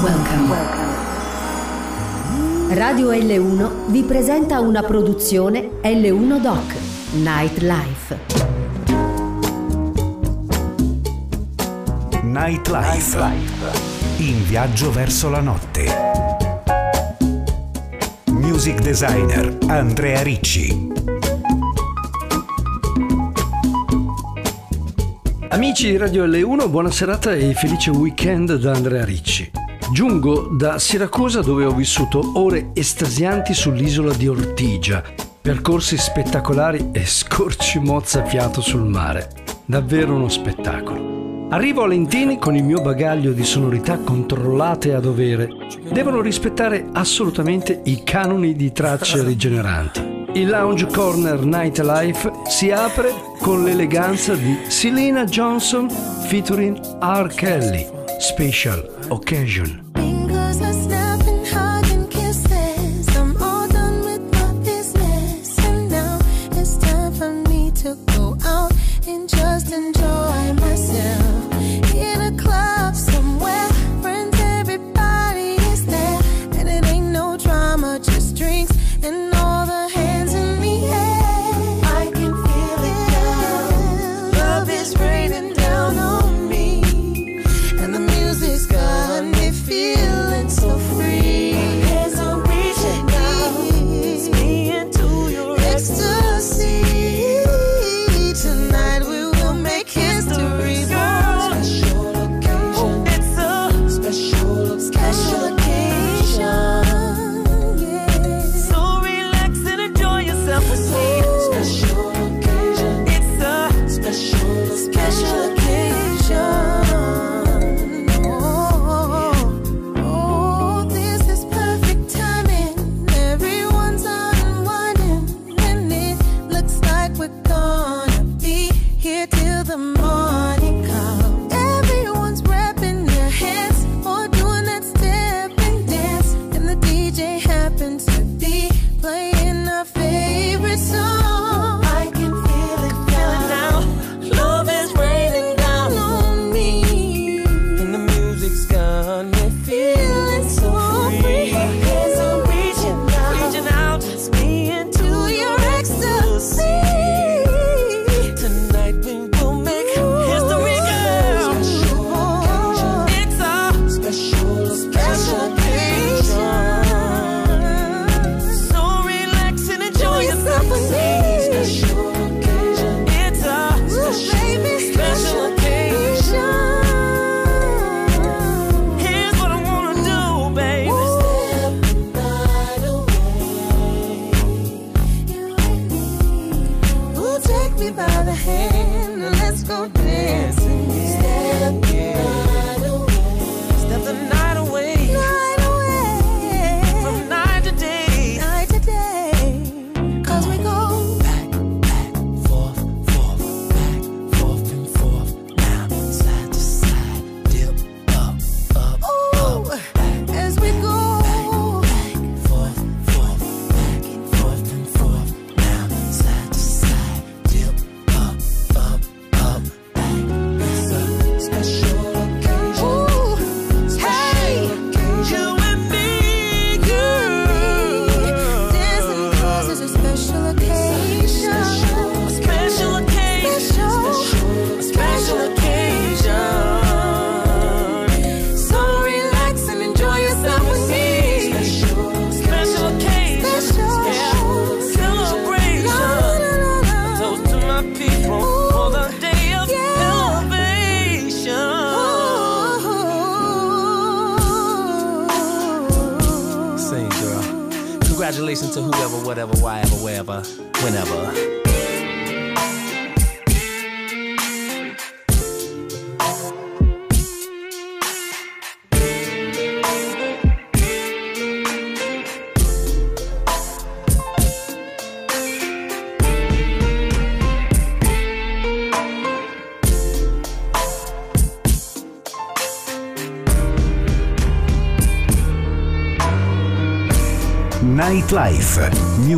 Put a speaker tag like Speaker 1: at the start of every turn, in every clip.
Speaker 1: Welcome. Radio L1 vi presenta una produzione L1 Doc Nightlife.
Speaker 2: Nightlife. Nightlife. In viaggio verso la notte. Music designer Andrea Ricci.
Speaker 3: Amici di Radio L1, buona serata e felice weekend da Andrea Ricci. Giungo da Siracusa dove ho vissuto ore estasianti sull'isola di Ortigia, percorsi spettacolari e scorci mozzafiato sul mare. Davvero uno spettacolo. Arrivo a Lentini con il mio bagaglio di sonorità controllate a dovere. Devono rispettare assolutamente i canoni di tracce rigeneranti. Il Lounge Corner Nightlife si apre con l'eleganza di Selena Johnson featuring R. Kelly special occasion.
Speaker 4: myself a
Speaker 2: seat.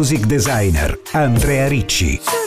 Speaker 2: music designer Andrea Ricci.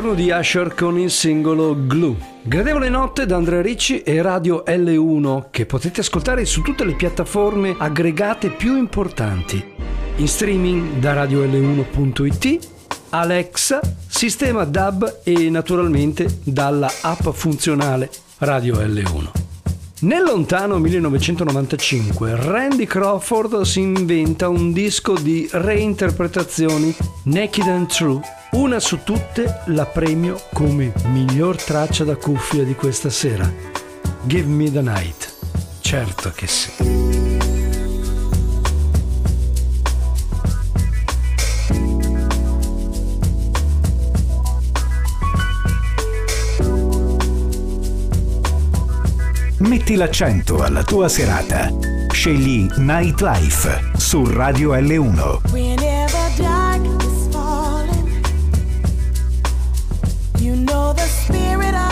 Speaker 3: ritorno di Asher con il singolo Glue. Gradevole notte da Andrea Ricci e Radio L1 che potete ascoltare su tutte le piattaforme aggregate più importanti. In streaming da radioL1.it, Alexa, sistema DAB e naturalmente dalla app funzionale Radio L1. Nel lontano 1995 Randy Crawford si inventa un disco di reinterpretazioni Naked and True, una su tutte la premio come miglior traccia da cuffia di questa sera. Give me the night. Certo che sì.
Speaker 5: Metti l'accento alla tua serata. Scegli Nightlife su Radio L1.
Speaker 2: The spirit of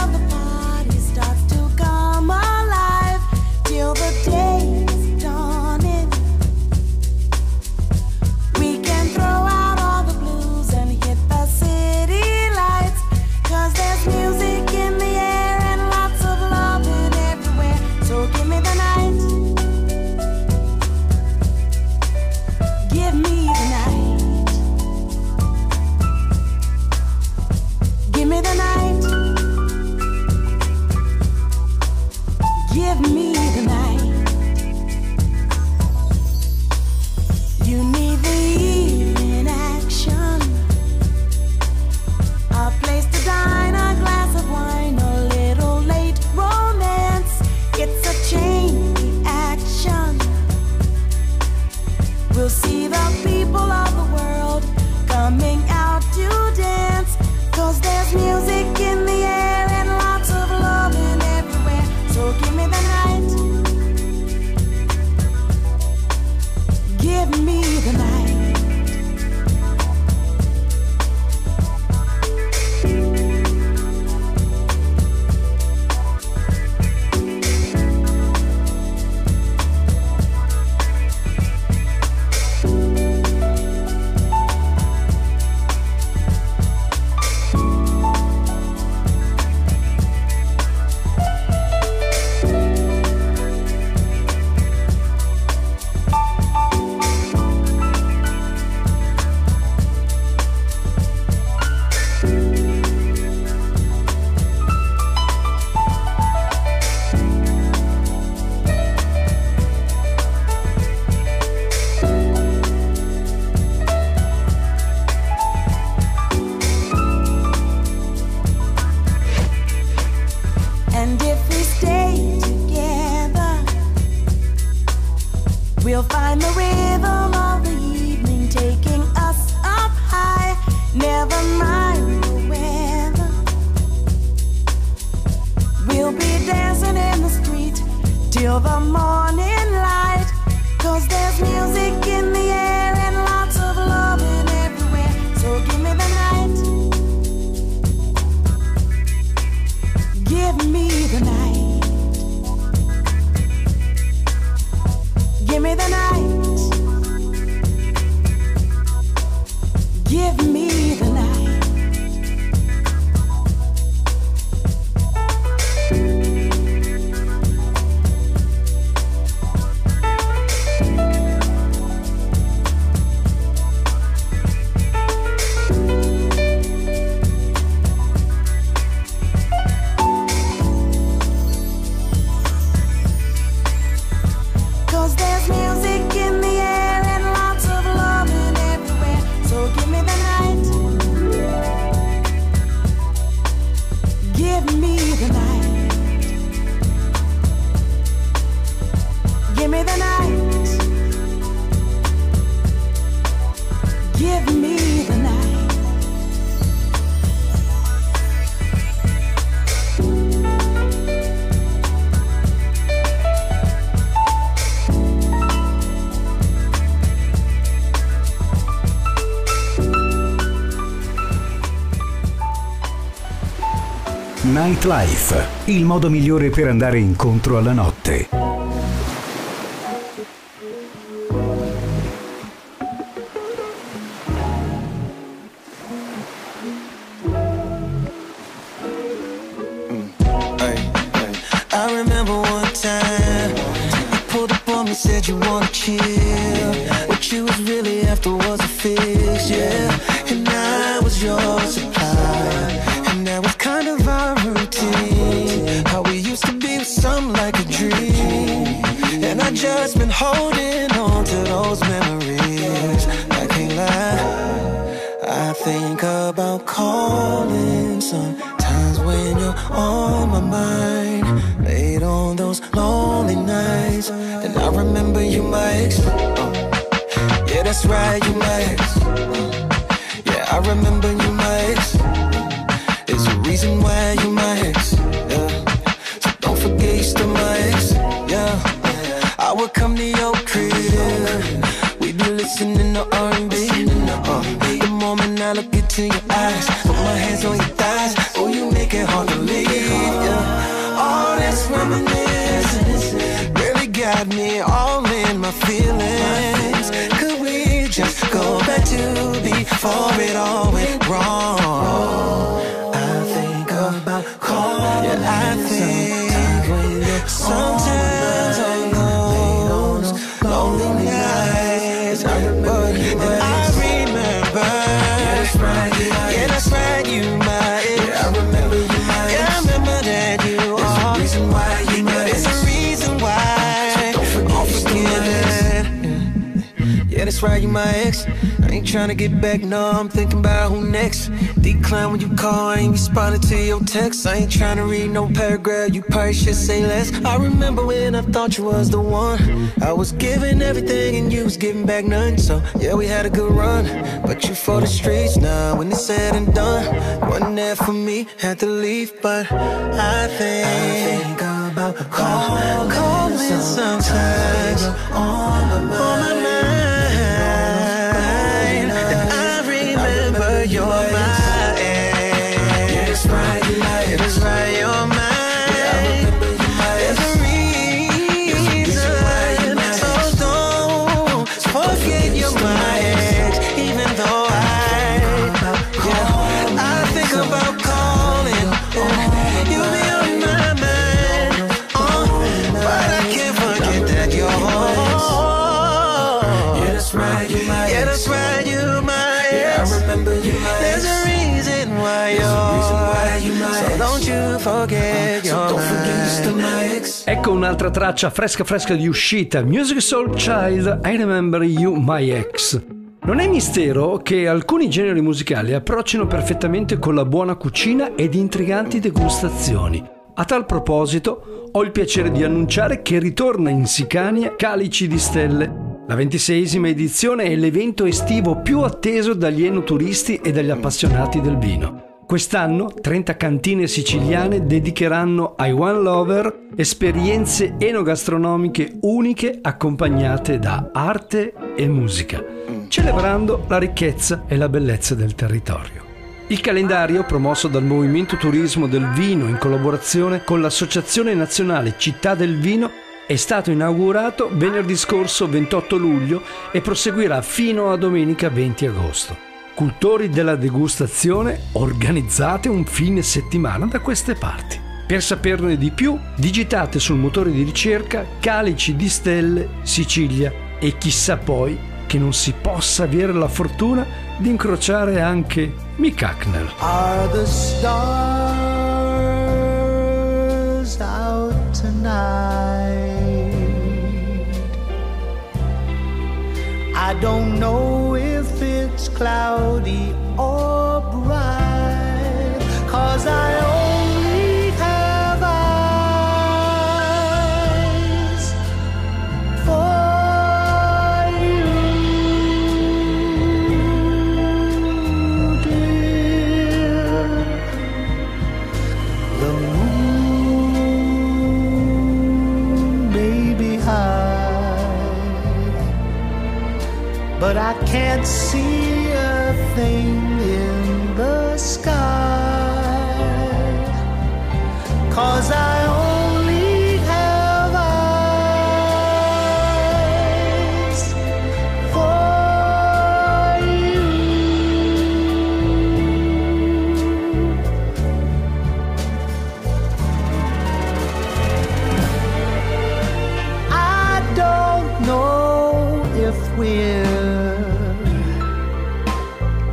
Speaker 5: Nightlife, il modo migliore per andare incontro alla notte.
Speaker 6: right, you my ex. I ain't trying to get back, no, I'm thinking about who next. Decline when you call, I ain't responding to your text. I ain't trying to read no paragraph, you probably should say less. I remember when I thought you was the one. I was giving everything and you was giving back none. So, yeah, we had a good run, but you for the streets now. Nah, when it's said and done, wasn't there for me, had to leave, but I think. I think about calling, calling sometimes. sometimes on my mind.
Speaker 3: Ecco un'altra traccia fresca fresca di uscita, Music Soul Child, I Remember You, My Ex. Non è mistero che alcuni generi musicali approccino perfettamente con la buona cucina ed intriganti degustazioni. A tal proposito, ho il piacere di annunciare che ritorna in Sicania Calici di Stelle, la ventiseiesima edizione è l'evento estivo più atteso dagli enoturisti e dagli appassionati del vino. Quest'anno 30 cantine siciliane dedicheranno ai One Lover esperienze enogastronomiche uniche accompagnate da arte e musica, celebrando la ricchezza e la bellezza del territorio. Il calendario, promosso dal Movimento Turismo del Vino in collaborazione con l'Associazione Nazionale Città del Vino, è stato inaugurato venerdì scorso 28 luglio e proseguirà fino a domenica 20 agosto. Cultori della degustazione, organizzate un fine settimana da queste parti. Per saperne di più, digitate sul motore di ricerca Calici di Stelle Sicilia e chissà poi che non si possa avere la fortuna di incrociare anche Mick Hacknell.
Speaker 6: Are the stars out tonight? I don't know cloudy or bright, cause I only have eyes for you, dear. The moon may be high, but I can't see a thing in the sky. Cause I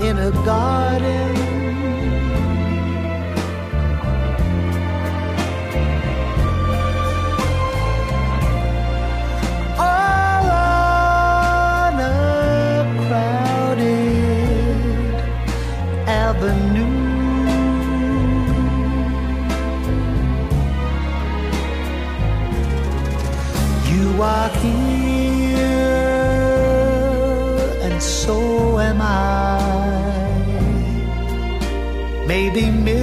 Speaker 6: in a garden Be
Speaker 3: me.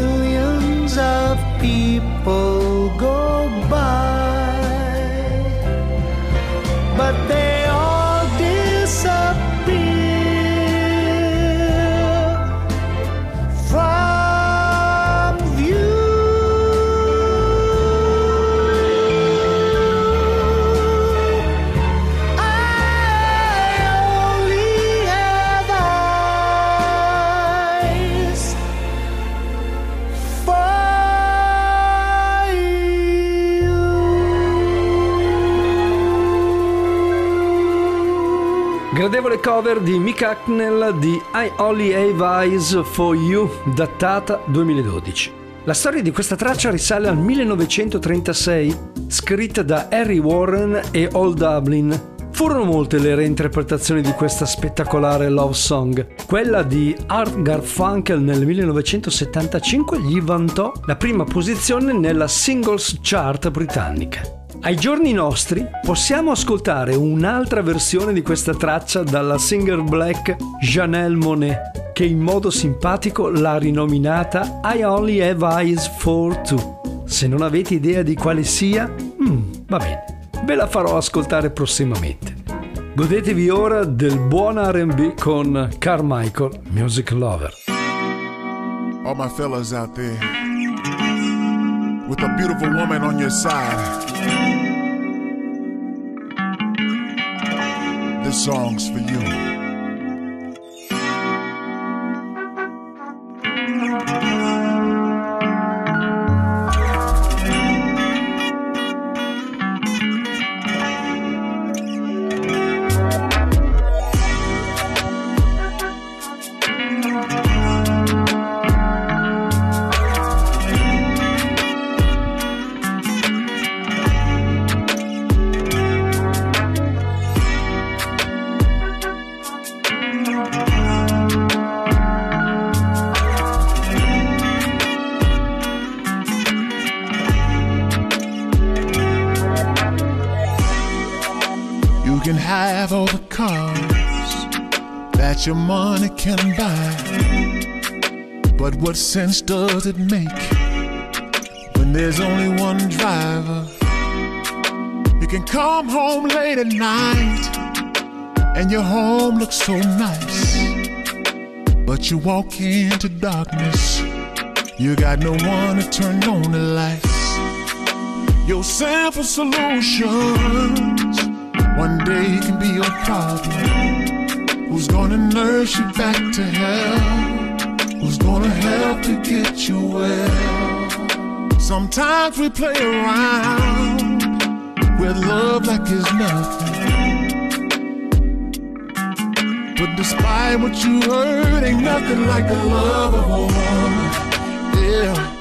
Speaker 3: Cover di Mick Hacknell di I Only Have Eyes for You, datata 2012. La storia di questa traccia risale al 1936, scritta da Harry Warren e Old Dublin. Furono molte le reinterpretazioni di questa spettacolare love song. Quella di Art Garfunkel nel 1975 gli vantò la prima posizione nella singles chart britannica. Ai giorni nostri possiamo ascoltare un'altra versione di questa traccia dalla singer black Janelle Monet, che in modo simpatico l'ha rinominata I Only Have Eyes for Two. Se non avete idea di quale sia, mm, va bene, ve la farò ascoltare prossimamente. Godetevi ora del buon RB con Carmichael, Music Lover.
Speaker 7: all my fellas out there with a beautiful woman on your side. Song's for you. What sense does it make when there's only one driver? You can come home late at night and your home looks so nice. But you walk into darkness, you got no one to turn on the lights. Your simple solutions one day can be your problem. Who's gonna nurse you back to health? Who's gonna help to get you well? Sometimes we play around with love like it's nothing. But despite what you heard, ain't nothing like the love of a woman. Yeah.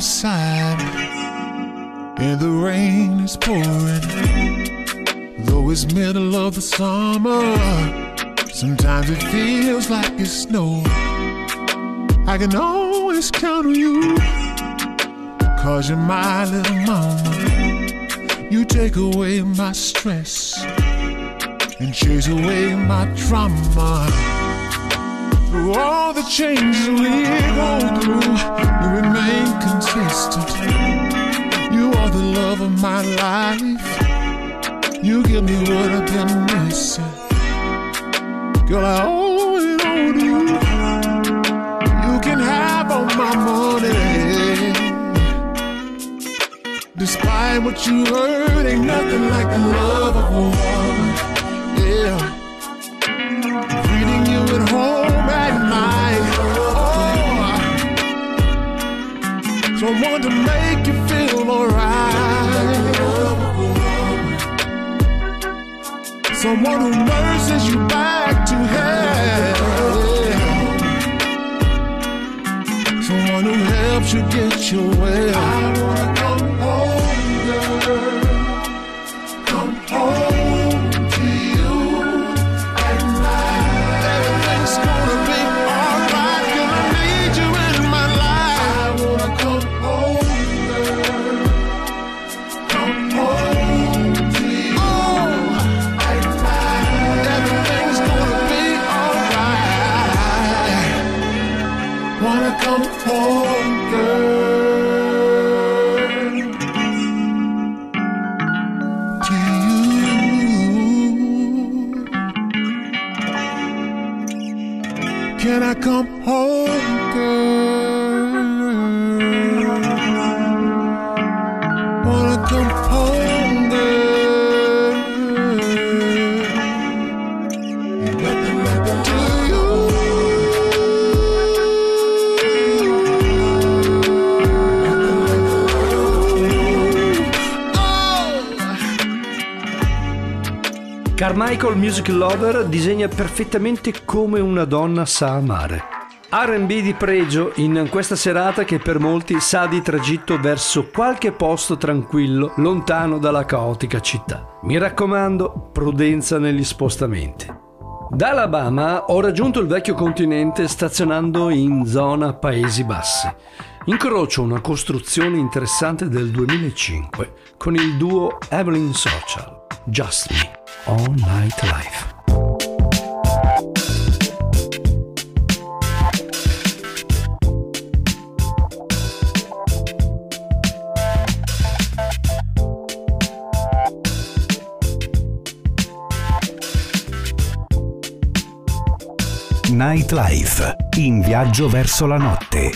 Speaker 7: Outside and the rain is pouring, though it's middle of the summer, sometimes it feels like it's snow. I can always count on you. Cause you're my little mama. You take away my stress and chase away my trauma. Through all the changes we go through, you remain consistent. You are the love of my life. You give me what I've been missing. Girl, I owe it to you. You can have all my money. Despite what you heard, ain't nothing like the love of a woman. Yeah. Oh. Someone to make you feel alright. Someone who nurses you back to health. Someone who helps you get your way.
Speaker 3: Carmichael Music Lover disegna perfettamente come una donna sa amare. RB di pregio in questa serata che per molti sa di tragitto verso qualche posto tranquillo, lontano dalla caotica città. Mi raccomando, prudenza negli spostamenti. Da Alabama ho raggiunto il vecchio continente stazionando in zona Paesi Bassi. Incrocio una costruzione interessante del 2005 con il duo Evelyn Social, Just Me, All Night Life.
Speaker 5: Nightlife, in viaggio verso la notte.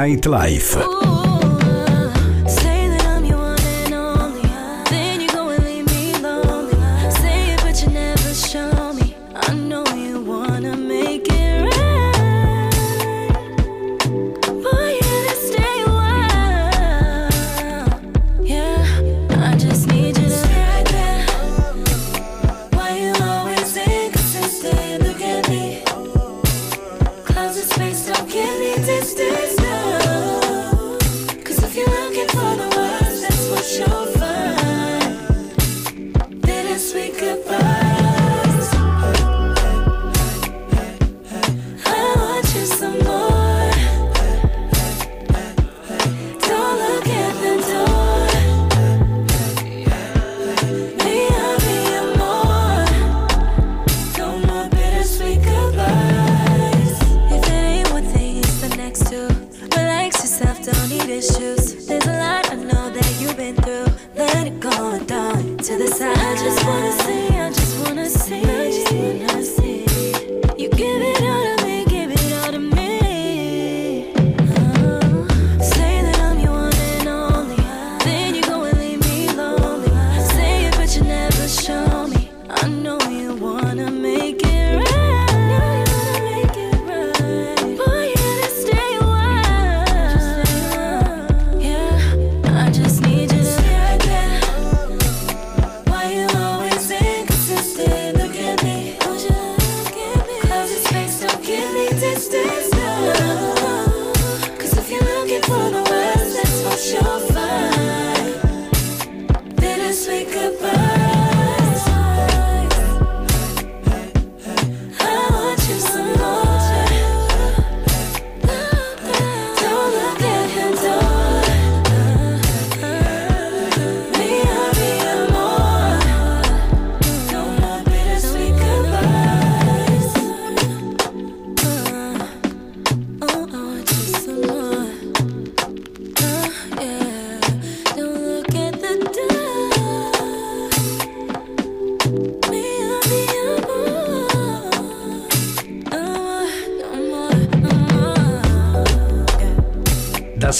Speaker 8: Nightlife.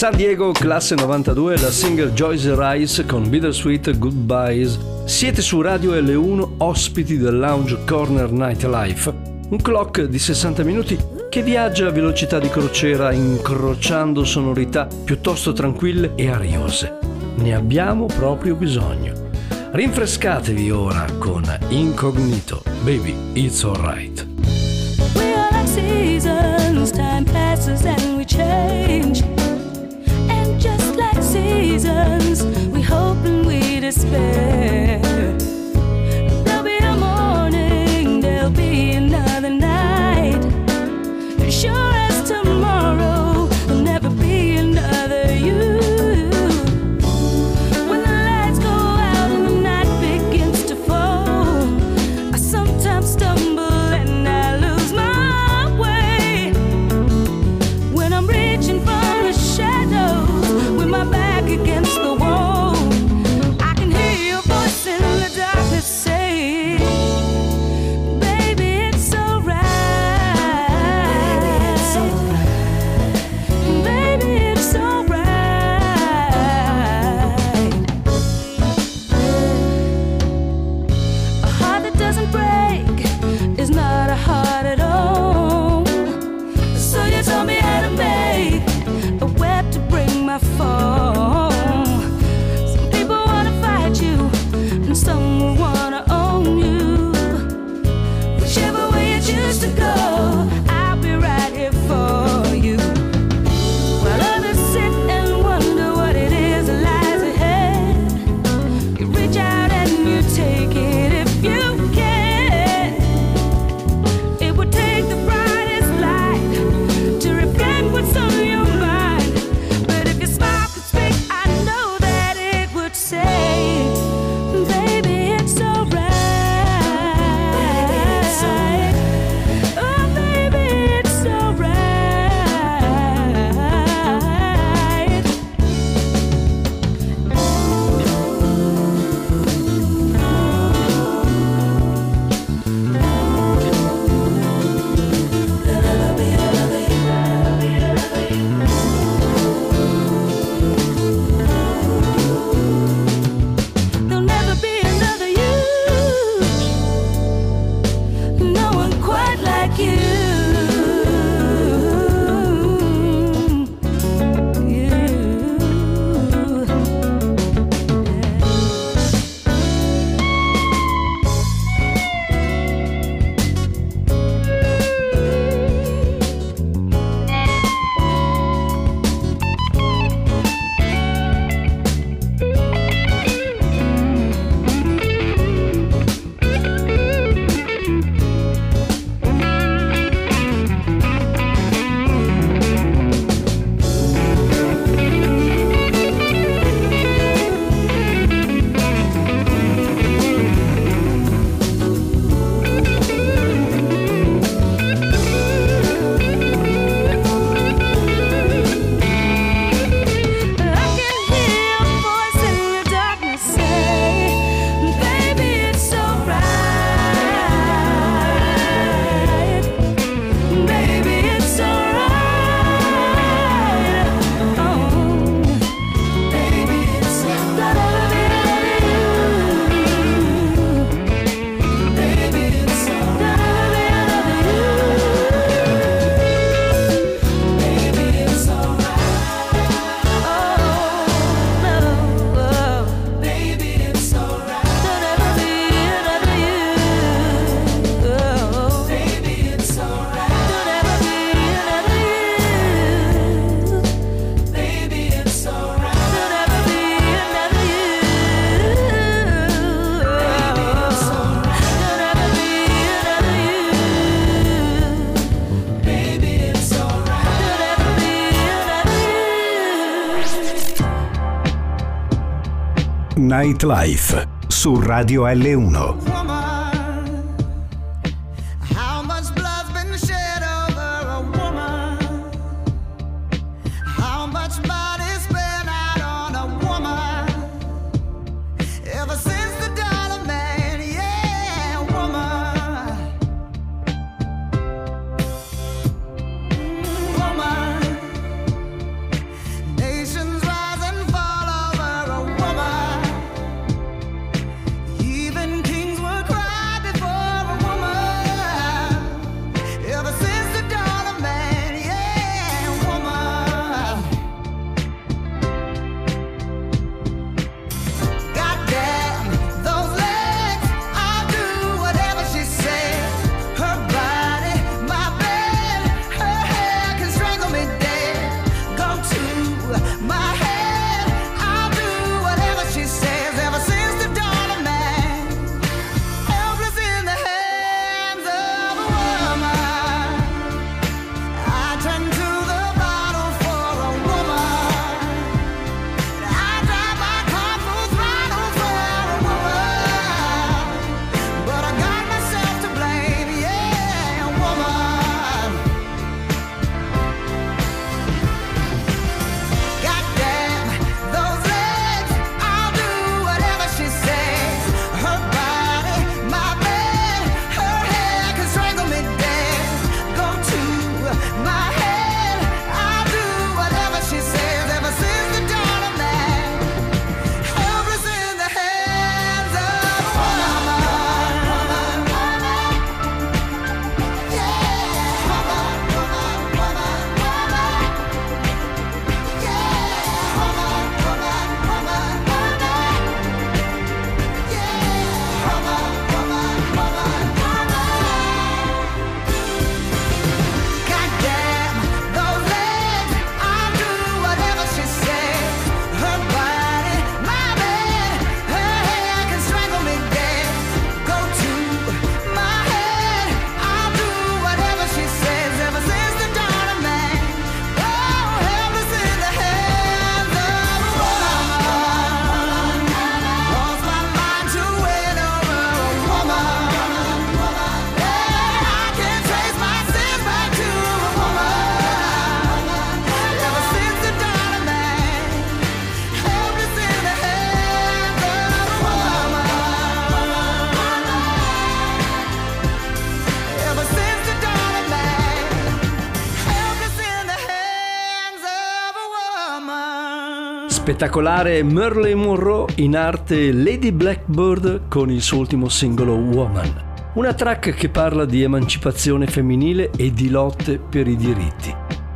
Speaker 3: San Diego, classe 92, la singer Joyce Rice con Bittersweet Goodbyes. Siete su Radio L1, ospiti del Lounge Corner Nightlife, un clock di 60 minuti che viaggia a velocità di crociera incrociando sonorità piuttosto tranquille e ariose. Ne abbiamo proprio bisogno. Rinfrescatevi ora con Incognito, Baby It's Alright.
Speaker 9: We are like seasons, time passes and we change. desespero.
Speaker 10: Nightlife su Radio L1.
Speaker 3: Spettacolare Merlin Monroe in arte Lady Blackbird con il suo ultimo singolo Woman. Una track che parla di emancipazione femminile e di lotte per i diritti.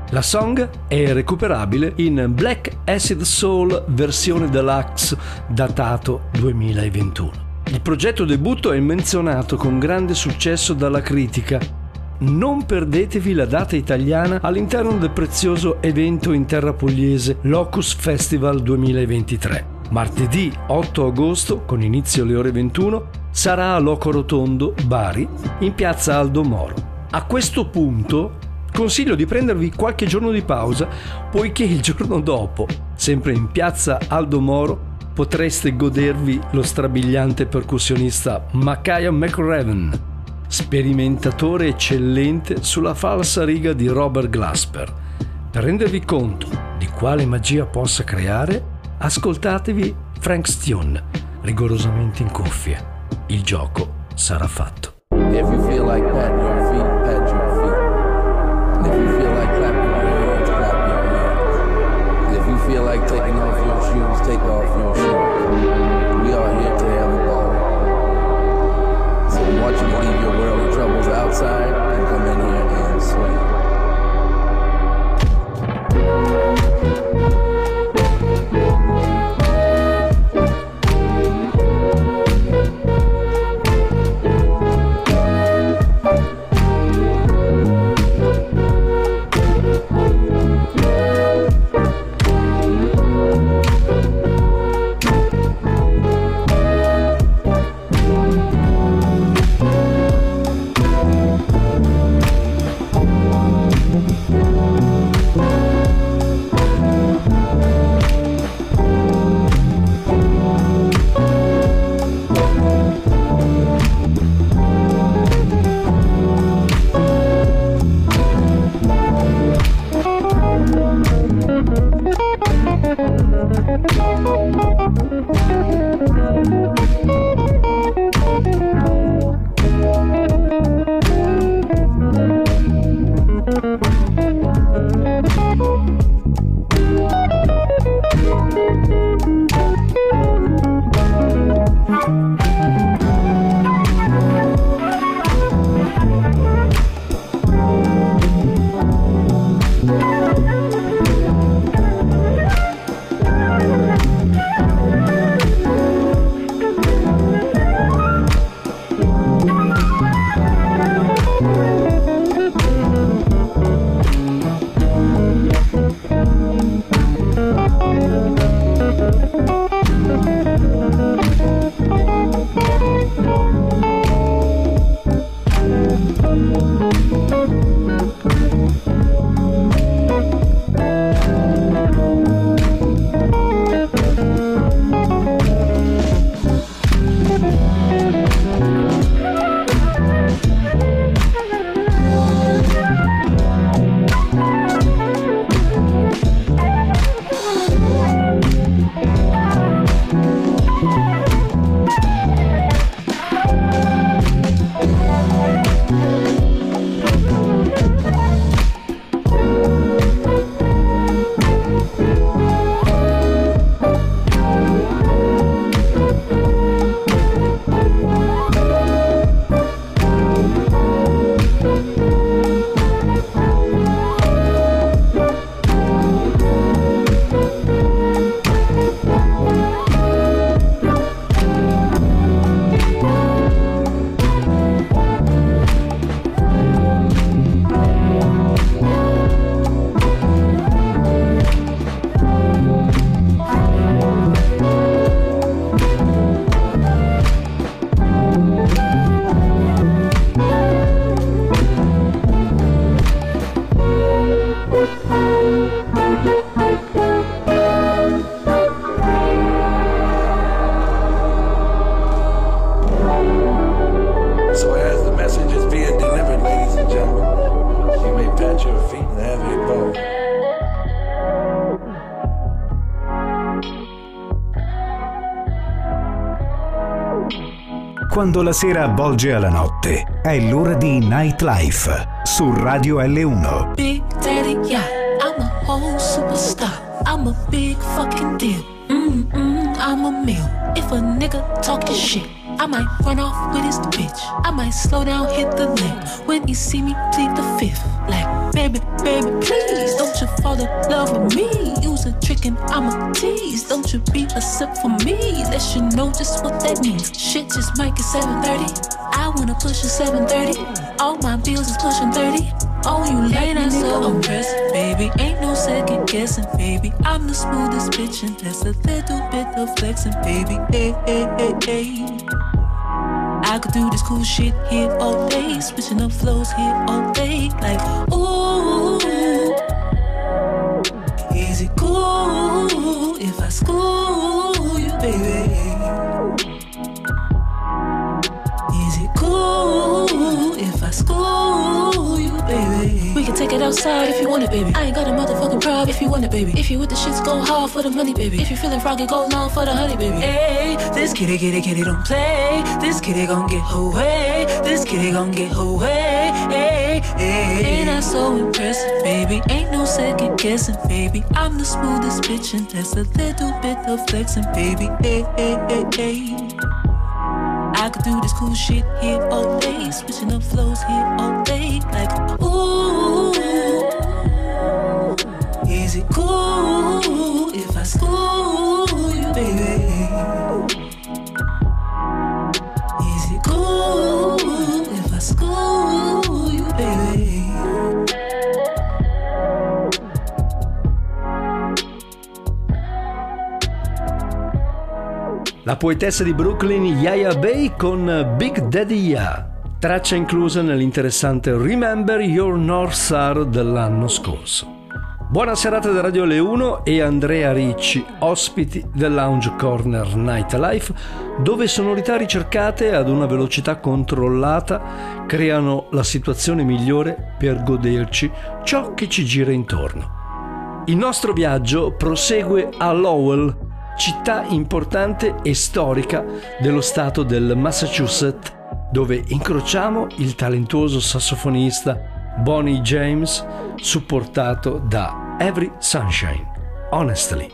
Speaker 3: La song è recuperabile in Black Acid Soul versione deluxe datato 2021. Il progetto debutto è menzionato con grande successo dalla critica non perdetevi la data italiana all'interno del prezioso evento in terra pugliese Locus Festival 2023. Martedì 8 agosto, con inizio alle ore 21, sarà a Loco Rotondo, Bari, in piazza Aldo Moro. A questo punto consiglio di prendervi qualche giorno di pausa, poiché il giorno dopo, sempre in piazza Aldo Moro, potreste godervi lo strabiliante percussionista Makaya McRaven, sperimentatore eccellente sulla falsa riga di Robert Glasper. Per rendervi conto di quale magia possa creare, ascoltatevi Frank Stune, rigorosamente in cuffia. Il gioco sarà fatto.
Speaker 11: If you feel like patting your feet, pat your feet. If you feel like clapping your hands, clap your hands. And if you feel like taking off your shoes, take off your
Speaker 5: Quando la sera avvolge alla notte, è l'ora di Nightlife su Radio L1.
Speaker 8: Big Daddy Yacht. I'm a whole superstar. I'm a big fucking deal. Mm-mm, I'm a meal. If a nigga talking shit, I might run off with his bitch. I might slow down, hit the lick. When he see me, plead the fifth. Like, baby, baby, please don't you fall in love with me. A trick and I'm a tease. Don't you be a sip for me. That you know just what that means. Shit just might get 730. I wanna push a 730. All my bills is pushing 30. Oh, you late and so impressive, baby. Ain't no second guessing, baby. I'm the smoothest bitch, and there's a little bit of flexing, baby. Hey, hey, hey, hey. I could do this cool shit here all day, switching up flows here all day. Like, ooh, I school you, baby? Is it cool if I school take it outside if you want it, baby. I ain't got a motherfucking problem if you want it, baby. If you with the shits, go hard for the money, baby. If you feeling froggy, go long for the honey, baby. Hey, this kitty, kitty, kitty don't play. This kitty gon' get her way. This kitty gon' get away. way. Hey, hey. Ain't that so impressive, baby? Ain't no second guessing, baby. I'm the smoothest bitch, and that's a little bit of flexing, baby. Hey, hey, hey, hey. I could do this cool shit here all day, switching up flows here all day. Like, ooh, is it cool if I school you, baby? Is it cool if I school you, baby?
Speaker 3: La poetessa di Brooklyn Yaya Bay con Big Daddy Ya, traccia inclusa nell'interessante Remember Your North Star dell'anno scorso. Buona serata da Radio Le 1 e Andrea Ricci, ospiti del Lounge Corner Nightlife, dove sonorità ricercate ad una velocità controllata creano la situazione migliore per goderci ciò che ci gira intorno. Il nostro viaggio prosegue a Lowell, città importante e storica dello stato del Massachusetts, dove incrociamo il talentuoso sassofonista Bonnie James, supportato da Every Sunshine. Honestly.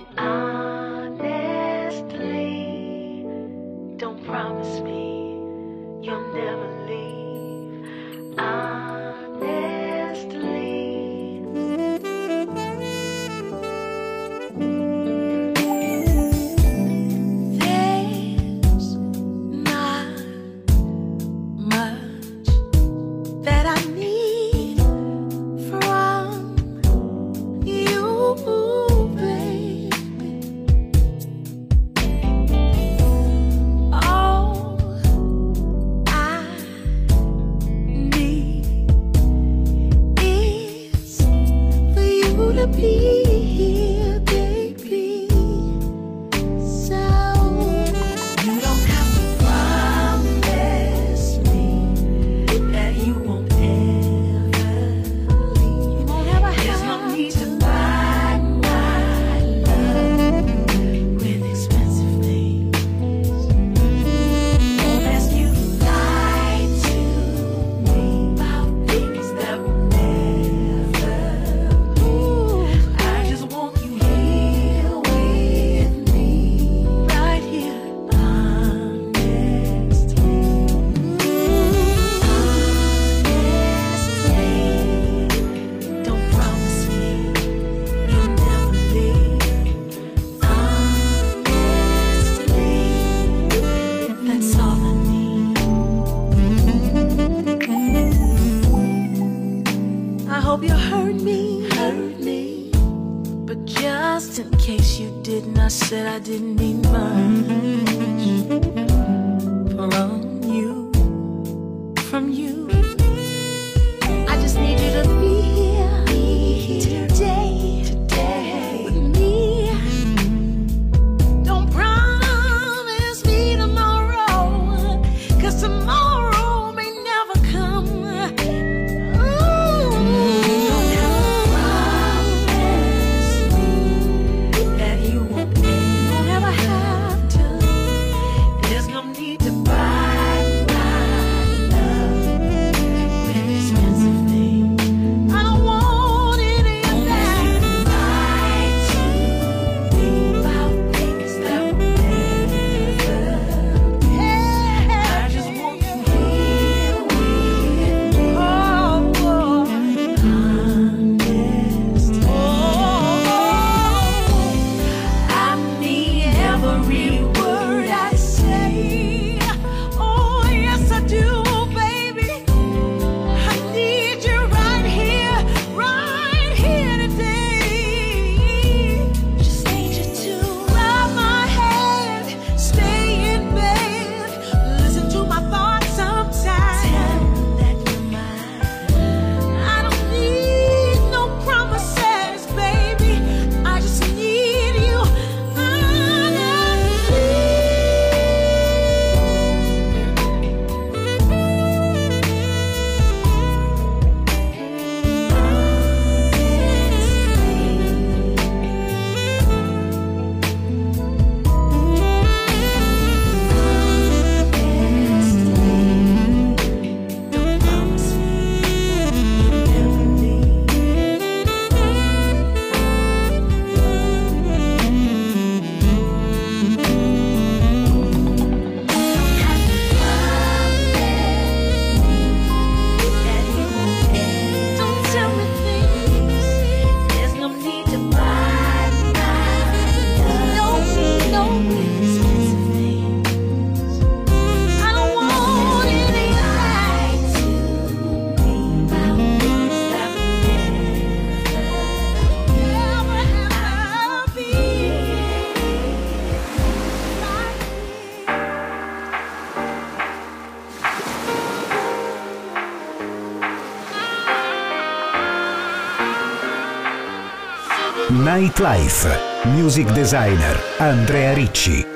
Speaker 5: Life. Music designer Andrea Ricci.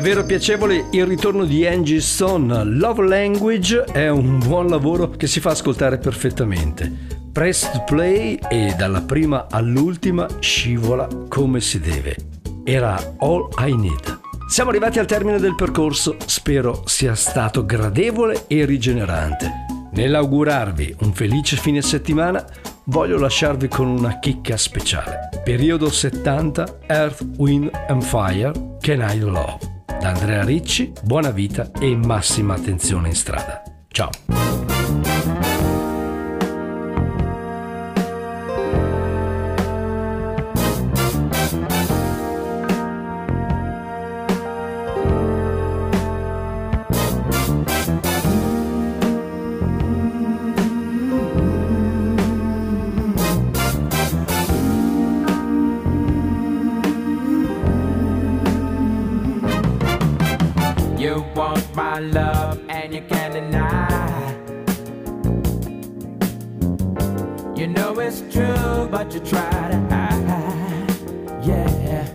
Speaker 3: Davvero piacevole il ritorno di Angie Stone. Love Language è un buon lavoro che si fa ascoltare perfettamente. Press to play e dalla prima all'ultima scivola come si deve. Era All I Need. Siamo arrivati al termine del percorso, spero sia stato gradevole e rigenerante. Nell'augurarvi un felice fine settimana, voglio lasciarvi con una chicca speciale. Periodo 70, Earth, Wind and Fire, Can I Love? Da Andrea Ricci, buona vita e massima attenzione in strada. Ciao!
Speaker 12: You know it's true, but you try to hide. Yeah.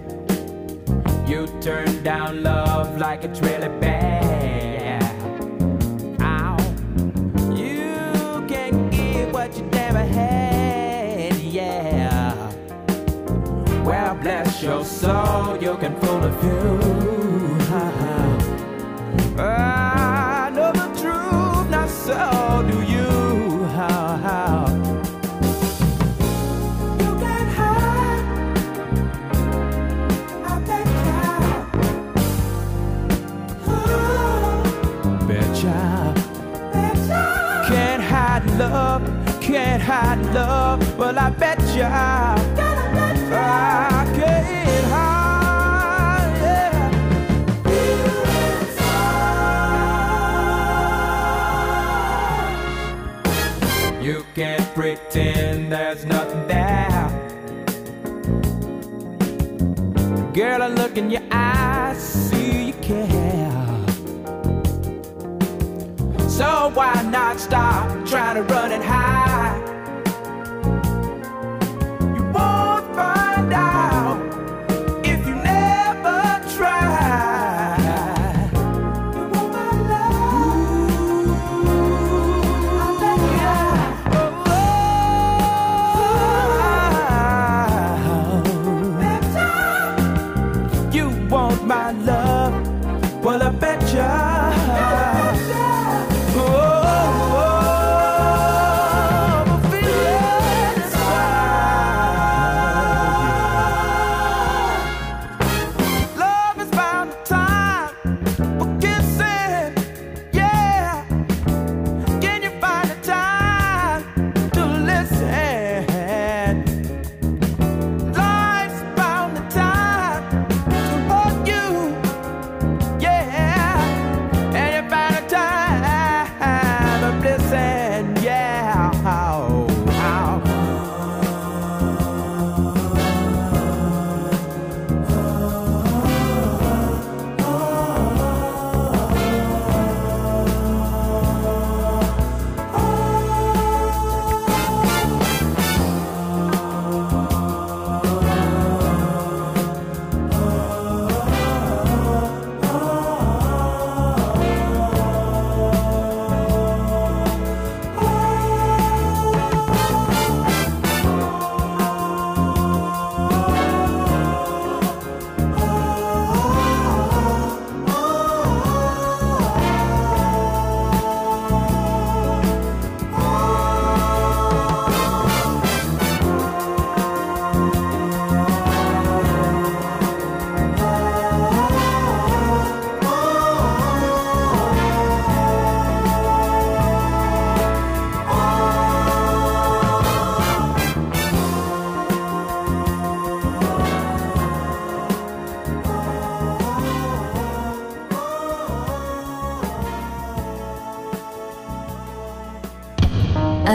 Speaker 12: You turn down love like it's really bad. Ow. You can't give what you never had. Yeah. Well, bless your soul, you can fool a few. Well, I bet you I, I can't hide. Yeah. You can't pretend there's nothing there. Girl, I look in your eyes, see you care. So why not stop trying to run and hide?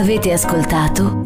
Speaker 1: Avete ascoltato